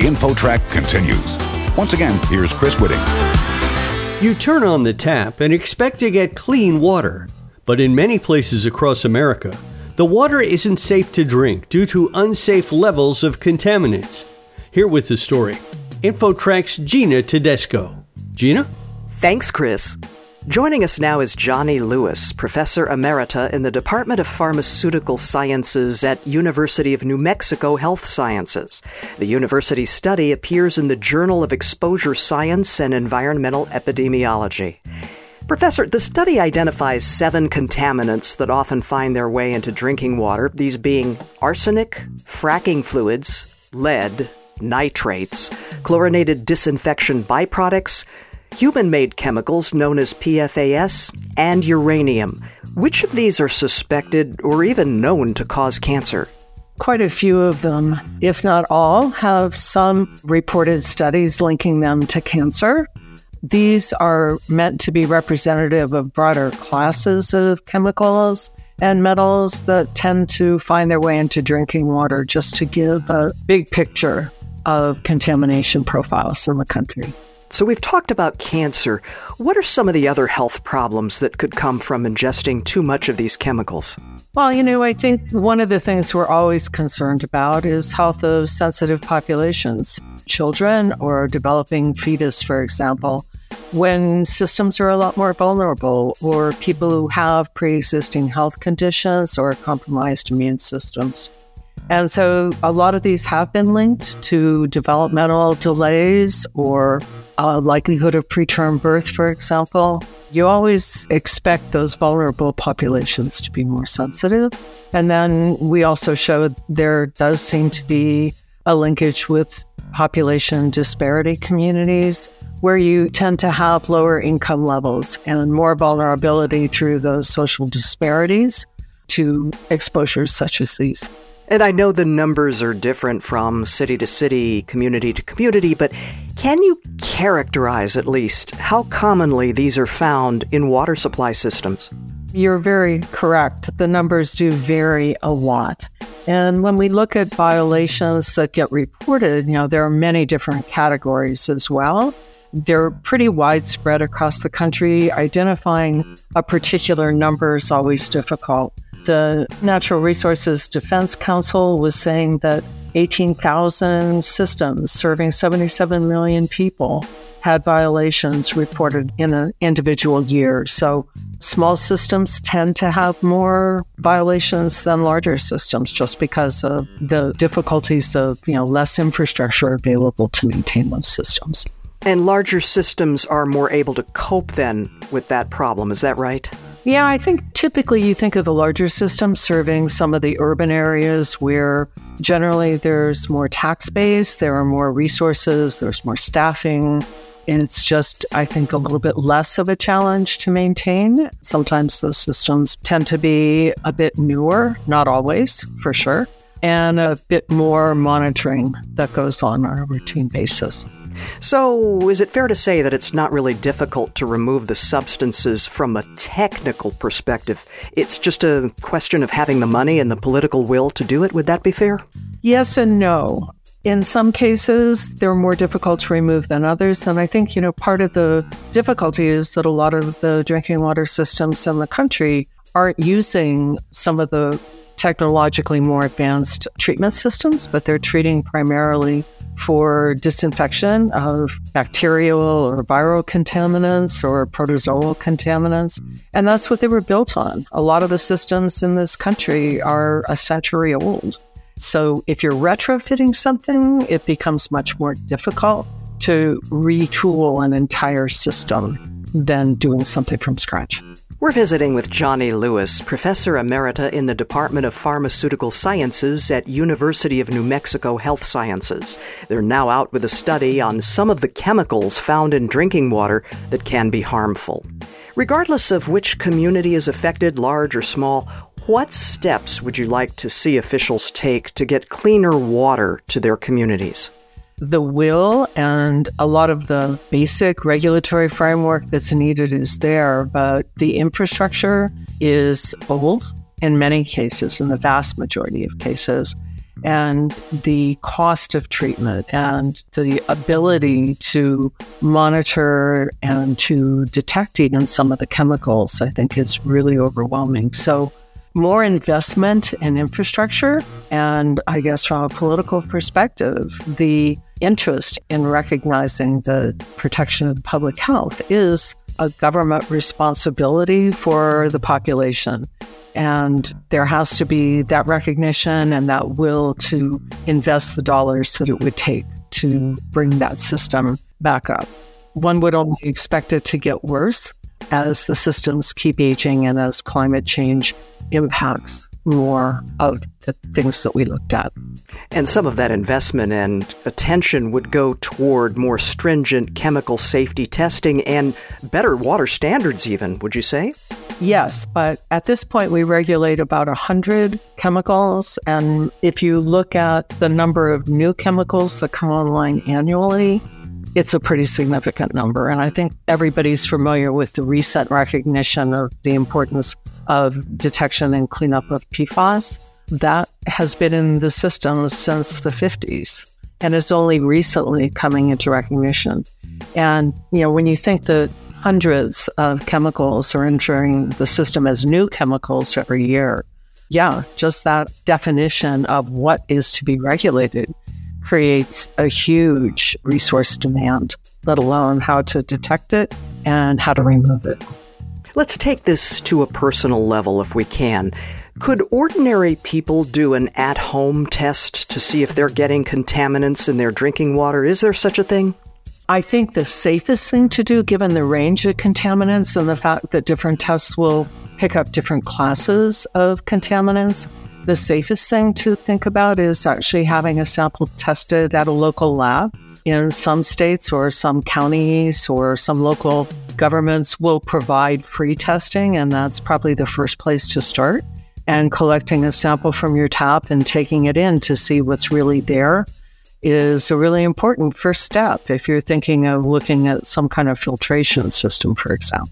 InfoTrack continues. Once again, here's Chris Whitting. You turn on the tap and expect to get clean water. But in many places across America, the water isn't safe to drink due to unsafe levels of contaminants. Here with the story InfoTrack's Gina Tedesco. Gina? Thanks, Chris. Joining us now is Johnnye Lewis, Professor Emerita in the Department of Pharmaceutical Sciences at University of New Mexico Health Sciences. The university's study appears in the Journal of Exposure Science and Environmental Epidemiology. Professor, the study identifies seven contaminants that often find their way into drinking water, these being arsenic, fracking fluids, lead, nitrates, chlorinated disinfection byproducts, human made chemicals known as PFAS, and uranium. Which of these are suspected or even known to cause cancer? Quite a few of them, if not all, have some reported studies linking them to cancer. These are meant to be representative of broader classes of chemicals and metals that tend to find their way into drinking water, just to give a big picture of contamination profiles in the country. So, we've talked about cancer. What are some of the other health problems that could come from ingesting too much of these chemicals? Well, you know, I think one of the things we're always concerned about is health of sensitive populations, children or developing fetus, for example, when systems are a lot more vulnerable, or people who have pre existing health conditions or compromised immune systems. And so a lot of these have been linked to developmental delays or a likelihood of preterm birth, for example. You always expect those vulnerable populations to be more sensitive. And then we also showed there does seem to be a linkage with population disparity communities where you tend to have lower income levels and more vulnerability through those social disparities to exposures such as these. And I know the numbers are different from city to city, community to community, but can you characterize at least how commonly these are found in water supply systems? You're very correct. The numbers do vary a lot. And when we look at violations that get reported, you know, there are many different categories as well. They're pretty widespread across the country. Identifying a particular number is always difficult. The Natural Resources Defense Council was saying that 18,000 systems serving 77 million people had violations reported in an individual year. So small systems tend to have more violations than larger systems just because of the difficulties of, you know, less infrastructure available to maintain those systems. And larger systems are more able to cope then with that problem, is that right? Yeah, I think typically you think of the larger systems serving some of the urban areas where generally there's more tax base, there are more resources, there's more staffing. And it's just, I think, a little bit less of a challenge to maintain. Sometimes those systems tend to be a bit newer, not always, for sure, and a bit more monitoring that goes on on a routine basis. So, is it fair to say that it's not really difficult to remove the substances from a technical perspective? It's just a question of having the money and the political will to do it? Would that be fair? Yes and no. In some cases, they're more difficult to remove than others. And I think, you know, part of the difficulty is that a lot of the drinking water systems in the country aren't using some of the technologically more advanced treatment systems, but they're treating primarily for disinfection of bacterial or viral contaminants or protozoal contaminants. And that's what they were built on. A lot of the systems in this country are a century old. So if you're retrofitting something, it becomes much more difficult to retool an entire system than doing something from scratch. We're visiting with Johnnye Lewis, Professor Emerita in the Department of Pharmaceutical Sciences at University of New Mexico Health Sciences. They're now out with a study on some of the chemicals found in drinking water that can be harmful. Regardless of which community is affected, large or small, what steps would you like to see officials take to get cleaner water to their communities? The will and a lot of the basic regulatory framework that's needed is there, but the infrastructure is old in many cases, in the vast majority of cases. and the cost of treatment and the ability to monitor and to detect even some of the chemicals, I think is really overwhelming. So, more investment in infrastructure. And I guess from a political perspective, the interest in recognizing the protection of public health is a government responsibility for the population. And there has to be that recognition and that will to invest the dollars that it would take to bring that system back up. One would only expect it to get worse as the systems keep aging and as climate change impacts more of the things that we looked at. And some of that investment and attention would go toward more stringent chemical safety testing and better water standards, even, would you say? Yes, but at this point, we regulate about 100 chemicals. And if you look at the number of new chemicals that come online annually, it's a pretty significant number. And I think everybody's familiar with the recent recognition of the importance of detection and cleanup of PFAS. That has been in the system since the 50s and is only recently coming into recognition. And, you know, when you think that hundreds of chemicals are entering the system as new chemicals every year, yeah, just that definition of what is to be regulated creates a huge resource demand, let alone how to detect it and how to remove it. Let's take this to a personal level if we can. Could ordinary people do an at home test to see if they're getting contaminants in their drinking water? Is there such a thing? I think the safest thing to do, given the range of contaminants and the fact that different tests will pick up different classes of contaminants, the safest thing to think about is actually having a sample tested at a local lab. In some states or some counties or some local governments will provide free testing, and that's probably the first place to start. And collecting a sample from your tap and taking it in to see what's really there is a really important first step if you're thinking of looking at some kind of filtration system, for example.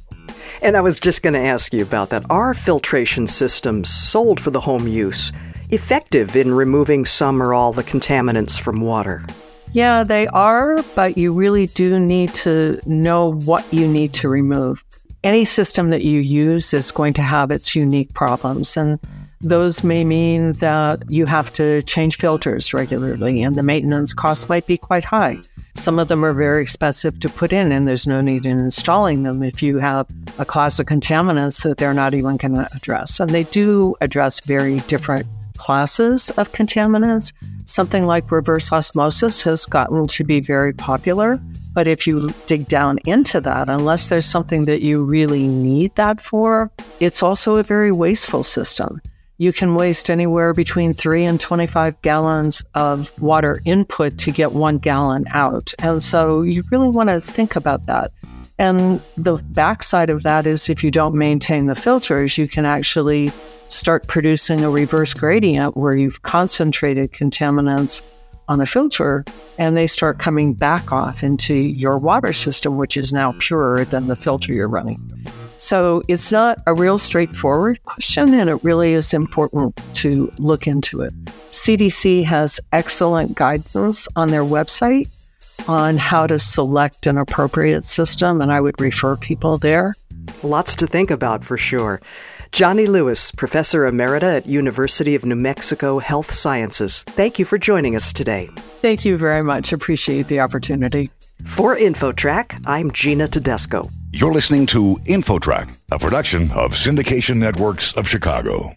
And I was just going to ask you about that. Are filtration systems sold for the home use effective in removing some or all the contaminants from water? Yeah, they are, but you really do need to know what you need to remove. Any system that you use is going to have its unique problems, and those may mean that you have to change filters regularly, and the maintenance costs might be quite high. Some of them are very expensive to put in, and there's no need in installing them if you have a class of contaminants that they're not even going to address. And they do address very different classes of contaminants. Something like reverse osmosis has gotten to be very popular. But if you dig down into that, unless there's something that you really need that for, it's also a very wasteful system. You can waste anywhere between three and 25 gallons of water input to get one gallon out. And so you really want to think about that. And the backside of that is if you don't maintain the filters, you can actually start producing a reverse gradient where you've concentrated contaminants on a filter and they start coming back off into your water system, which is now purer than the filter you're running. So it's not a real straightforward question, and it really is important to look into it. CDC has excellent guidance on their website on how to select an appropriate system, and I would refer people there. Lots to think about for sure. Johnnye Lewis, Professor Emerita at University of New Mexico Health Sciences. Thank you for joining us today. Thank you very much. Appreciate the opportunity. For InfoTrack, I'm Gina Tedesco. You're listening to InfoTrack, a production of Syndication Networks of Chicago.